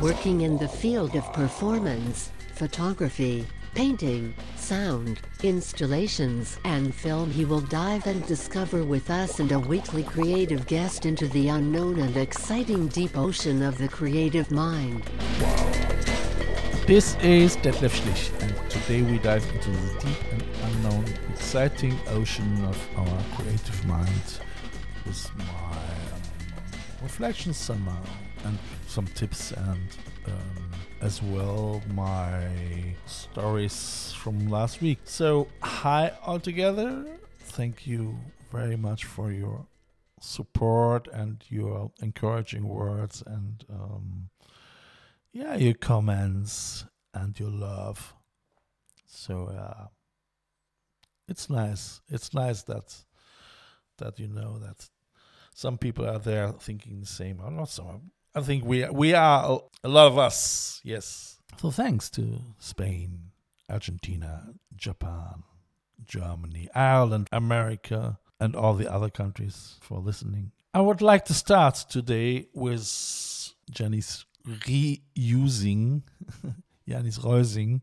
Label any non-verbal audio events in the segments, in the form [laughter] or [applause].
Working in the field of performance, photography, painting, sound, installations, and film, he will dive and discover with us and a weekly creative guest into the unknown and exciting deep ocean of the creative mind. This is Detlef Schlich, and today we dive into the deep and unknown, exciting ocean of our creative mind with my um, reflections somehow, and some tips, and um, as well my stories from last week. So, hi all together. Thank you very much for your support and your encouraging words and um, yeah, your comments and your love. So uh, it's nice. It's nice that that you know that some people are there thinking the same. Or not some. I think we we are a lot of us. Yes. So thanks to Spain, Argentina, Japan, Germany, Ireland, America, and all the other countries for listening. I would like to start today with Jenny's reusing [laughs] Janis Reusing,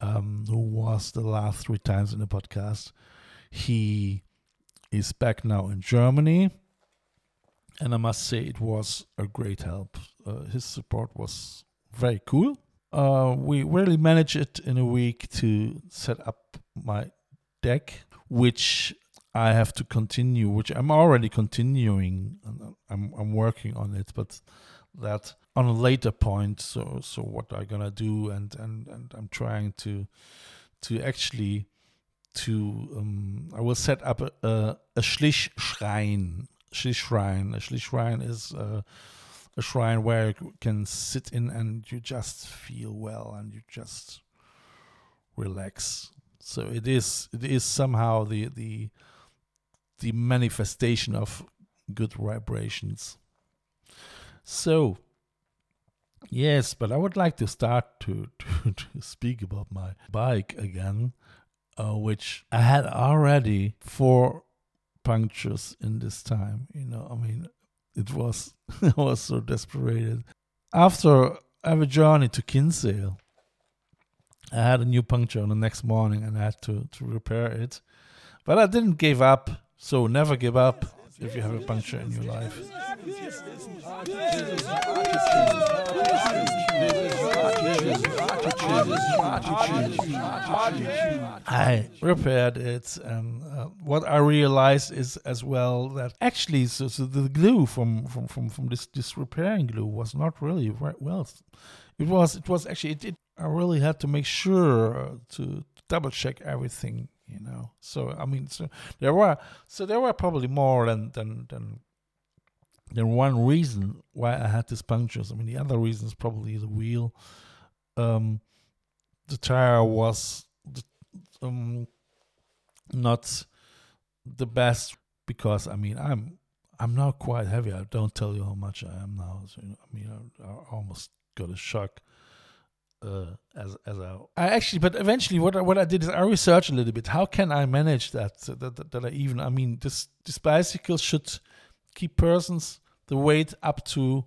um, who was the last three times in the podcast. He is back now in Germany, and I must say it was a great help. Uh, his support was very cool. Uh, we really managed it in a week to set up my deck, which I have to continue, which I'm already continuing. I'm I'm working on it, but that on a later point. So so what I'm gonna do, and and and I'm trying to to actually to um, I will set up a a, a Schlich shrine. Schlich shrine. A Schlich shrine is uh, a shrine where you can sit in and you just feel well and you just relax. So it is it is somehow the the the manifestation of good vibrations. So Yes, but I would like to start to, to, [laughs] to speak about my bike again, uh, which I had already four punctures in this time. You know, I mean, it was [laughs] I was so desperate. After every journey to Kinsale, I had a new puncture on the next morning and I had to, to repair it. But I didn't give up, so never give up if you have a puncture in your life. I repaired it, and uh, what I realized is as well that actually, so, so the glue from, from, from, from this, this repairing glue was not really well. It was it was actually it, it I really had to make sure to double check everything you know. So i mean so there were so there were probably more than than than than one reason why i had these punctures. I mean the other reason is probably the wheel um the tire was um not the best because i mean i'm i'm now quite heavy i don't tell you how much i am now so, i mean I, I almost got a shock uh, as as a I actually, but eventually, what I, what I did is I researched a little bit. How can I manage that? That, that, that I even, I mean, this this bicycle should keep persons the weight up to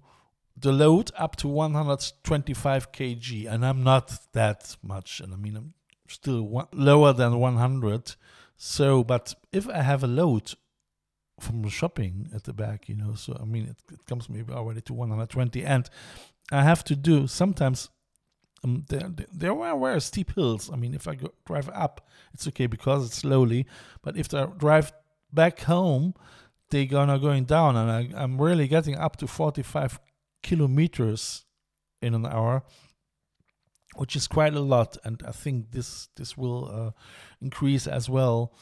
the load up to 125 kg, and I'm not that much, and I mean, I'm still one, lower than 100. So, but if I have a load from shopping at the back, you know, so I mean, it, it comes maybe already to 120, and I have to do sometimes um, there, there were steep hills. I mean, if I go, drive up, it's okay because it's slowly. But if I drive back home, they're gonna going down, and I, I'm really getting up to 45 kilometers in an hour, which is quite a lot. And I think this this will uh, increase as well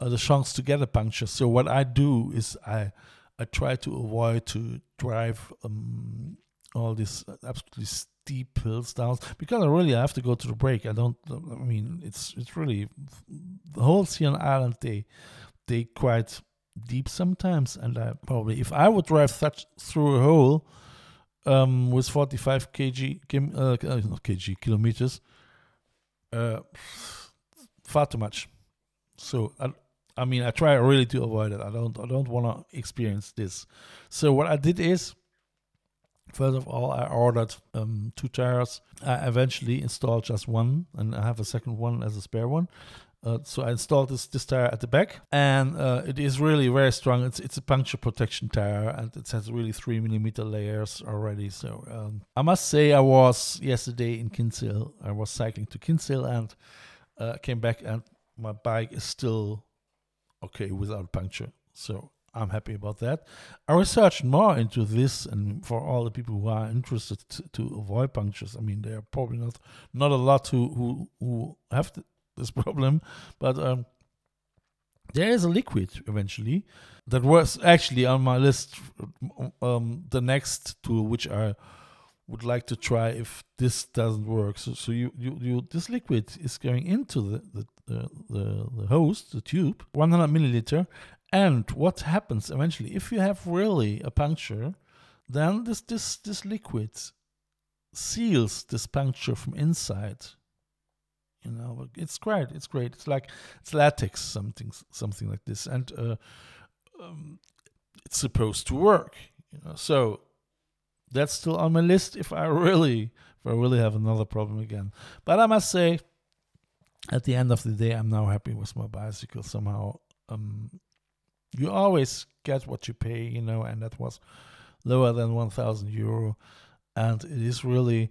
uh, the chance to get a puncture. So what I do is I I try to avoid to drive um, all these absolutely steep hills down because I really have to go to the brake. I don't. I mean, it's it's really the here on Island they they quite deep sometimes, and I probably if I would drive such through a hole um, with 45 kg kim, uh, uh, not kg kilometers, uh, far too much. So I, I mean, I try really to avoid it. I don't I don't want to experience this. So what I did is First of all, I ordered um, two tires. I eventually installed just one, and I have a second one as a spare one. Uh, so I installed this this tire at the back, and uh, it is really very strong. It's it's a puncture protection tire, and it has really three millimeter layers already. So um, I must say, I was yesterday in Kinsale. I was cycling to Kinsale and uh, came back, and my bike is still okay without puncture. So I'm happy about that. I researched more into this, and for all the people who are interested to, to avoid punctures, I mean, there are probably not not a lot who who, who have this [laughs] problem, but um, there is a liquid eventually that was actually on my list. Um, the next tool which I would like to try if this doesn't work. So, so you, you, you this liquid is going into the the, the, the, the host, the tube, 100 milliliter, and what happens eventually, if you have really a puncture, then this this this liquid seals this puncture from inside. You know, it's great. It's great. It's like it's latex, something something like this, and uh, um, it's supposed to work. You know, so that's still on my list if I [laughs] really if I really have another problem again. But I must say, at the end of the day, I'm now happy with my bicycle. Somehow, um, you always get what you pay, you know, and that was lower than 1000 euro. And it is really,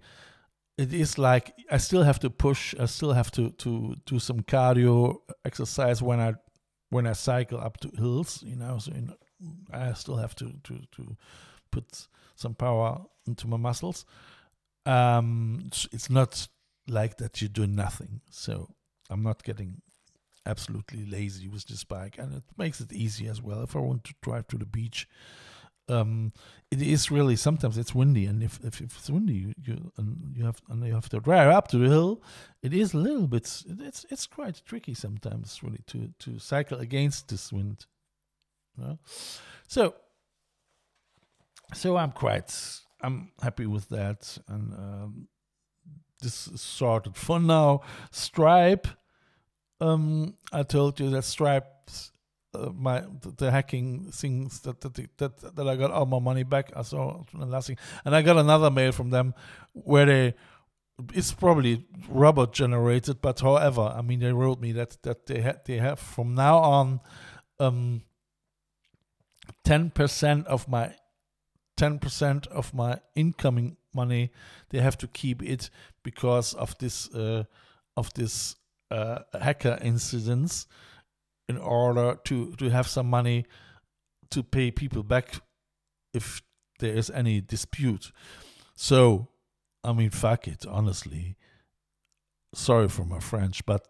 it is like I still have to push, I still have to, to do some cardio exercise when I when I cycle up to hills, you know, so you know, I still have to, to, to put some power into my muscles. Um, it's, it's not like that you do nothing. So I'm not getting absolutely lazy with this bike, and it makes it easy as well. If I want to drive to the beach, um, it is really sometimes it's windy, and if, if, if it's windy, you, you and you have and you have to drive up to the hill. It is a little bit. It's it's quite tricky sometimes, really, to to cycle against this wind. So so I'm quite I'm happy with that, and um, this is sorted for now. Stripe um, I told you that Stripes, uh, my the, the, hacking things that that, that that I got all my money back. I saw the last thing, and I got another mail from them where they it's probably robot generated, but however, I mean they wrote me that that they had they have from now on um 10% of my 10% of my incoming money they have to keep it because of this uh, of this uh, hacker incidents in order to, to have some money to pay people back if there is any dispute. So, I mean, fuck it, honestly. Sorry for my French, but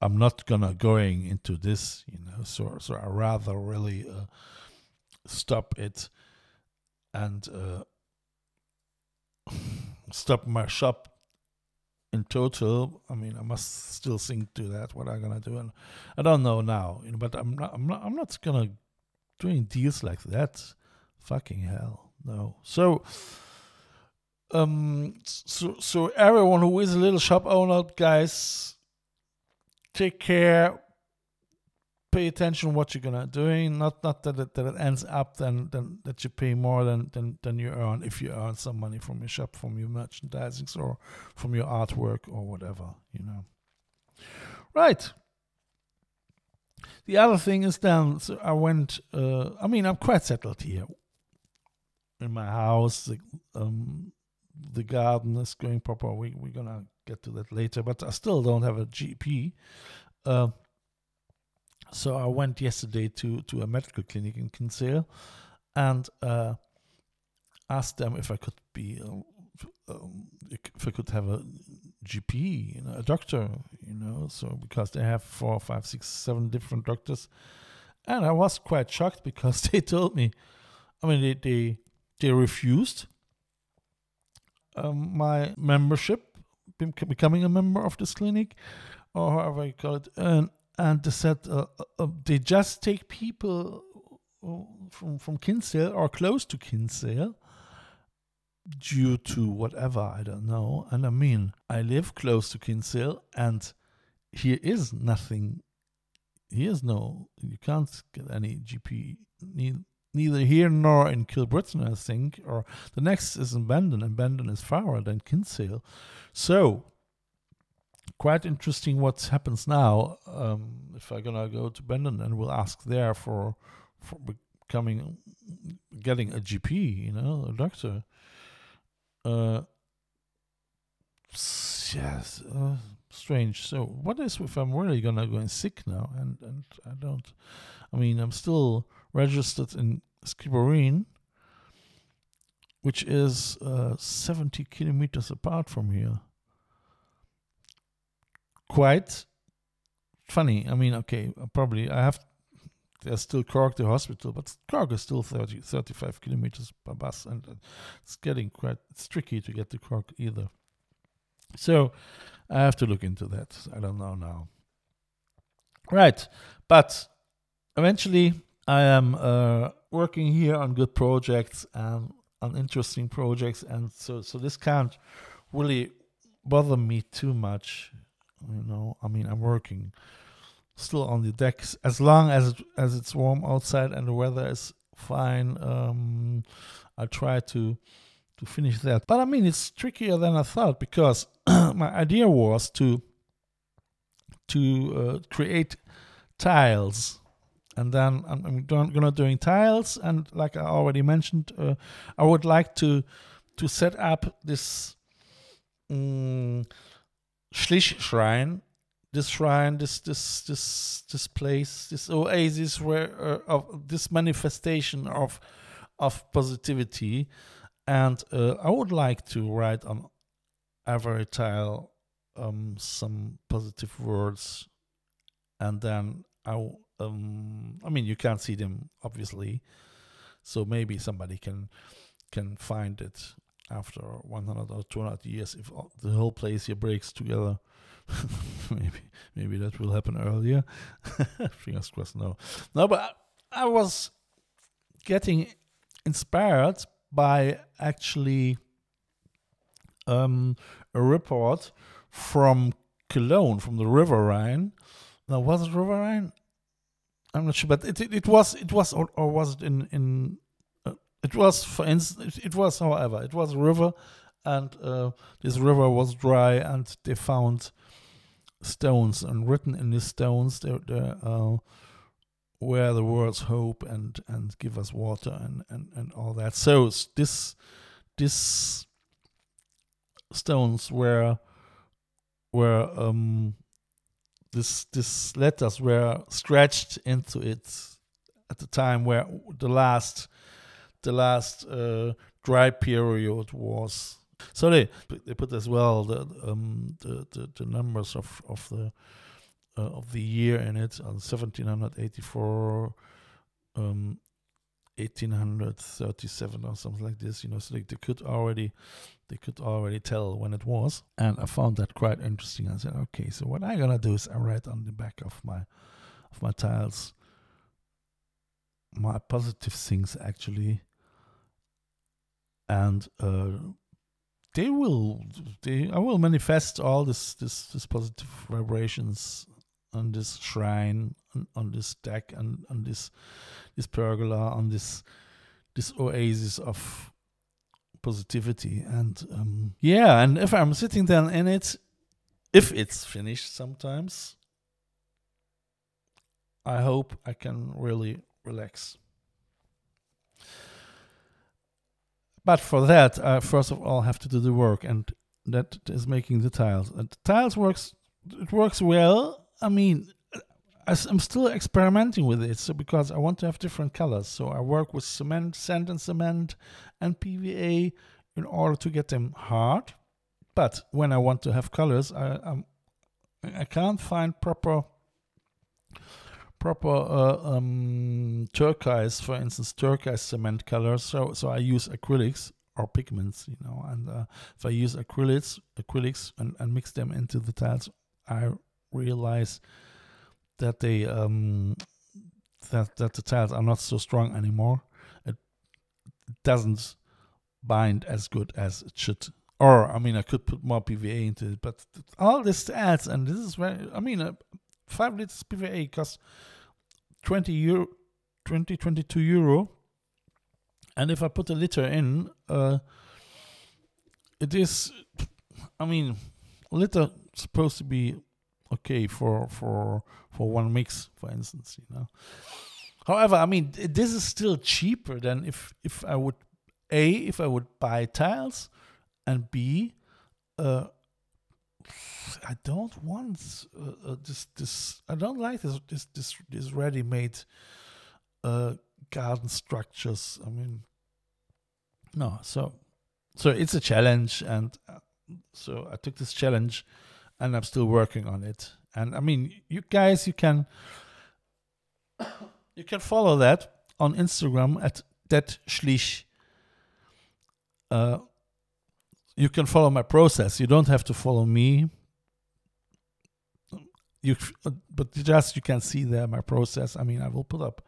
I'm not gonna going into this, you know. So, so I rather really uh, stop it and uh, [sighs] stop my shop in total, I mean, I must still think to that what I'm gonna do, and I don't know now, you know. But I'm not, I'm not, I'm not gonna doing deals like that. Fucking hell, no. So, um, so so everyone who is a little shop owner, guys, take care pay attention what you're gonna doing. Not not that it, that it ends up then then that you pay more than, than than you earn if you earn some money from your shop, from your merchandising or from your artwork or whatever, you know. Right. The other thing is then so I went. Uh, I mean, I'm quite settled here in my house. The, um, the garden is going proper. We we're gonna get to that later, but I still don't have a GP. Uh, so I went yesterday to to a medical clinic in Kinsale, and uh, asked them if I could be uh, um, if I could have a GP, you know, a doctor, you know, so because they have four, five, six, seven different doctors. And I was quite shocked because [laughs] they told me, I mean, they, they, they refused um, my membership, becoming a member of this clinic, or however you call it. And, and they said uh, uh, uh they just take people from, from Kinsale or close to Kinsale due to whatever, I don't know. And I mean, I live close to Kinsale and here is nothing. Here's no, you can't get any GP, neither here nor in Kilbrittain, I think, or the next is in Bandon, and Bandon is farther than Kinsale. So, quite interesting what happens now. Um, if I'm gonna go to Bandon and we'll ask there for for becoming getting a GP, you know, a doctor. Uh, yes, uh, strange. So, what is if I'm really gonna go sick now? And and I don't. I mean, I'm still registered in Skibbereen, which is uh, 70 kilometers apart from here. Quite funny. I mean, okay, probably I have there's still Cork, the hospital, but Cork is still 30, 35 kilometers by bus, and it's getting quite it's tricky to get to Cork either. So I have to look into that. I don't know now. Right, but eventually I am uh, working here on good projects and on interesting projects, and so so this can't really bother me too much. You know, I mean, I'm working still on the decks as long as it, as it's warm outside and the weather is fine. Um, I try to to finish that, but I mean it's trickier than I thought because [clears throat] my idea was to to uh, create tiles. And then I'm, I'm gonna doing tiles. And like I already mentioned uh, I would like to to set up this um, Schlich shrine. This shrine, this this this this place, this oasis where uh, of this manifestation of of positivity, and uh, I would like to write on every tile um, some positive words, and then I um, I mean you can't see them obviously, so maybe somebody can can find it after 100 or 200 years if the whole place here breaks together [laughs] maybe maybe that will happen earlier. [laughs] Fingers crossed. No, no, but I, I was getting inspired by actually um, a report from Cologne, from the River Rhine. Now, was it River Rhine? I'm not sure, but it it, it was it was or, or, was it in in it was for instance it, was however it was a river and uh, this river was dry and they found stones and written in these stones there, there uh, were the words hope and and give us water and and, and all that. So this this stones were were um this this letters were scratched into it at the time where the last the last uh, dry period was so they they put as well the um, the, the, the numbers of of the uh, of the year in it on 1784 um 1837 or something like this you know so they, they could already they could already tell when it was. And i found that quite interesting. I said okay so what i'm gonna do is i write on the back of my of my tiles my positive things actually and uh they will they I will manifest all this this this positive vibrations on this shrine on, on this deck and on this this pergola on this this oasis of positivity. And um, yeah and if I'm sitting down in it if it's finished sometimes I hope I can really relax But for that, I first of all have to do the work, and that is making the tiles. And the tiles works. It works well. I mean, I'm still experimenting with it, so because I want to have different colors. So I work with cement, sand and cement, and PVA in order to get them hard. But when I want to have colors, I um, I can't find proper proper uh, um, turquoise, for instance, turquoise cement colors. So so I use acrylics or pigments, you know. And uh, if I use acrylics, acrylics, and, and mix them into the tiles, I realize that they um, that that the tiles are not so strong anymore. It doesn't bind as good as it should. Or I mean, I could put more PVA into it, but all this adds, and this is where I mean, uh, five liters PVA costs twenty euro, 20, 22 euro, and if I put a liter in, uh, it is. I mean, liter supposed to be okay for for for one mix, for instance, you know. However, I mean, this is still cheaper than if if I would a if I would buy tiles, and b uh, I don't want uh, uh, this this I don't like this this this, this ready made uh, garden structures. I mean, no. So so it's a challenge, and uh, so I took this challenge, and I'm still working on it. And I mean, you guys, you can [coughs] you can follow that on Instagram at that schlich. Uh, you can follow my process. You don't have to follow me. You, but just you can see there my process. I mean, I will put up,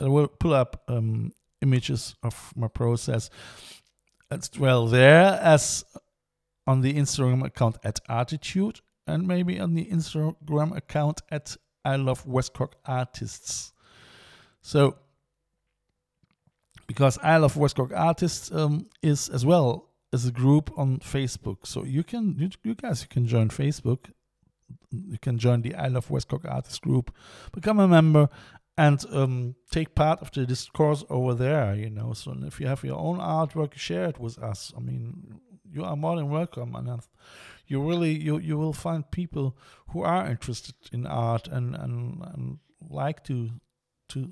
I will pull up um, images of my process as well there as on the Instagram account at artitude and maybe on the Instagram account at I love Westcork artists. So because I love Westcork artists um, is as well as a group on Facebook. So you can you, you guys you can join Facebook. You can join the I love Westcork artist group, become a member, and um, take part of the discourse over there. You know, so if you have your own artwork, share it with us. I mean, you are more than welcome, and you really you you will find people who are interested in art and and, and like to to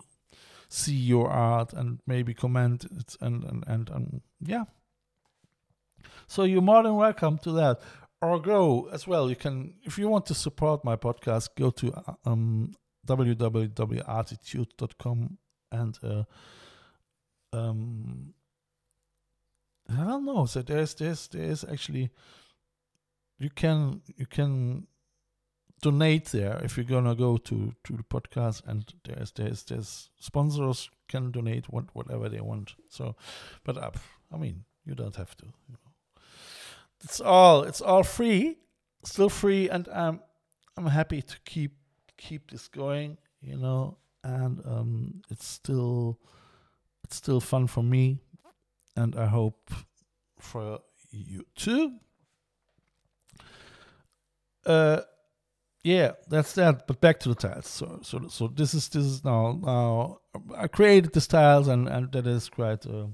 see your art and maybe comment it and and and, and yeah. So you're more than welcome to that. Or go as well. You can, if you want to support my podcast, go to um, www.artitude.com and uh, um, I don't know. So there's there's there's actually you can you can donate there if you're gonna go to to the podcast and there's there's there's sponsors can donate what whatever they want. So, but uh, I mean you don't have to. It's all it's all free, still free, and I'm I'm happy to keep keep this going, you know, and um, it's still it's still fun for me, and I hope for you too. Uh, yeah, that's that. But back to the tiles. So, so, so this is this is now now I created the tiles, and and that is quite uh,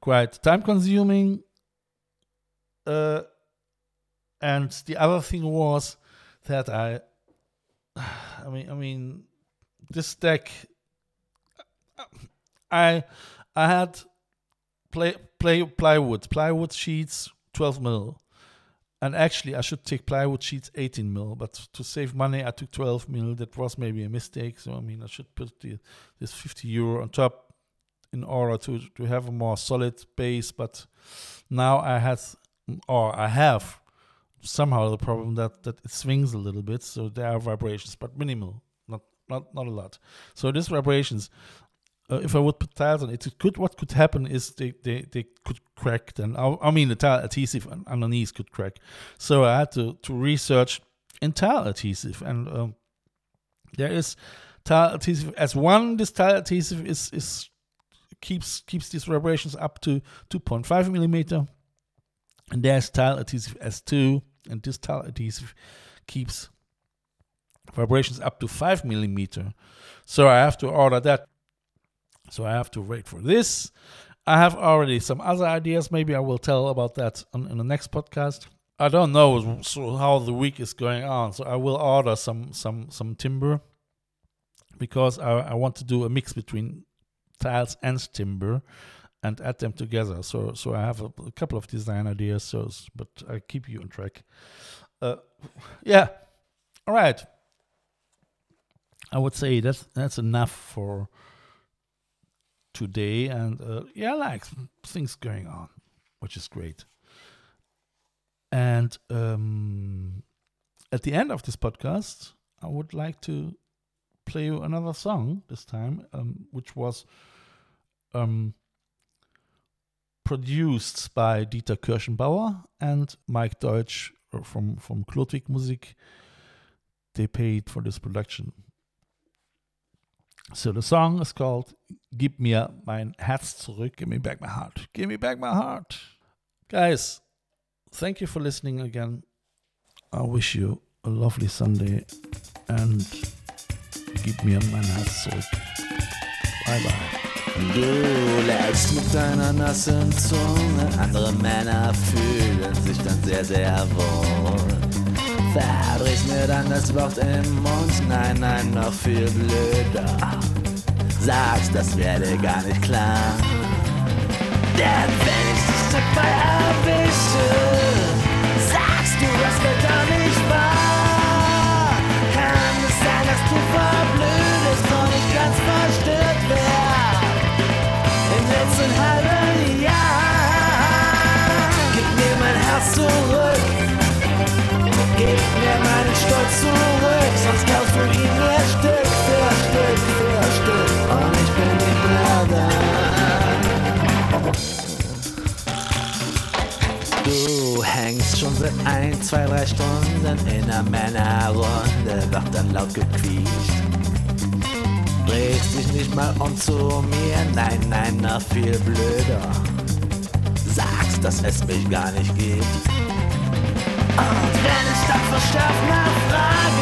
quite time consuming. Uh, and the other thing was that I, [sighs] I mean, I mean, this deck, I, I had play play plywood plywood sheets 12 mil and actually I should take plywood sheets 18 mil, but to save money I took 12 mil. That was maybe a mistake. So I mean I should put the, this 50 euro on top in order to to have a more solid base. But now I had or I have somehow the problem that that it swings a little bit, so there are vibrations, but minimal, not not not a lot. So these vibrations uh, if I would put tiles on it, it could what could happen is they, they, they could crack. Then I, I mean the tile adhesive underneath could crack. So I had to to research in tile adhesive, and um, there is tile adhesive S1. This tile adhesive is is keeps keeps these vibrations up to 2.5 millimeter, and there's tile adhesive S2, and this tile adhesive keeps vibrations up to 5 millimeter. So I have to order that so I have to wait for this. I have already some other ideas. Maybe I will tell about that on, in the next podcast. I don't know so how the week is going on, so I will order some some some timber because I, I want to do a mix between tiles and timber, and add them together. So so I have a, a couple of design ideas. So but I keep you on track. Uh, yeah. All right. I would say that's that's enough for today, and uh, yeah, like things going on, which is great. And um, at the end of this podcast, I would like to play you another song this time, um, which was um, produced by Dieter Kirschenbauer and Mike Deutsch uh, from from Klotwig Musik. They paid for this production. So the song is called "Gib mir mein Herz zurück." Give me back my heart. Give me back my heart, guys. Thank you for listening again. I wish you a lovely Sunday and gib mir mein Herz zurück. Bye bye. Du leckst mit deiner nassen Zunge, andere Männer fühlen sich dann sehr, sehr wohl. Verdrehst mir dann das Wort im Mund, nein, nein, noch viel blöder. Sagst, das werde gar nicht klar. Denn wenn ich dich dabei erwische, sagst du, das wird doch nicht wahr. Zurück. Sonst kaufst du ihn mir Stück für Stück für Stück. Und ich bin nicht mehr da. Du hängst schon seit ein, zwei, drei Stunden in einer Männerrunde, wird dann laut gequietscht. Drehst dich nicht mal um zu mir, nein, nein, noch viel blöder. Sagst, dass es mich gar nicht gibt. Und wenn ich dann verstärkt nachfrage,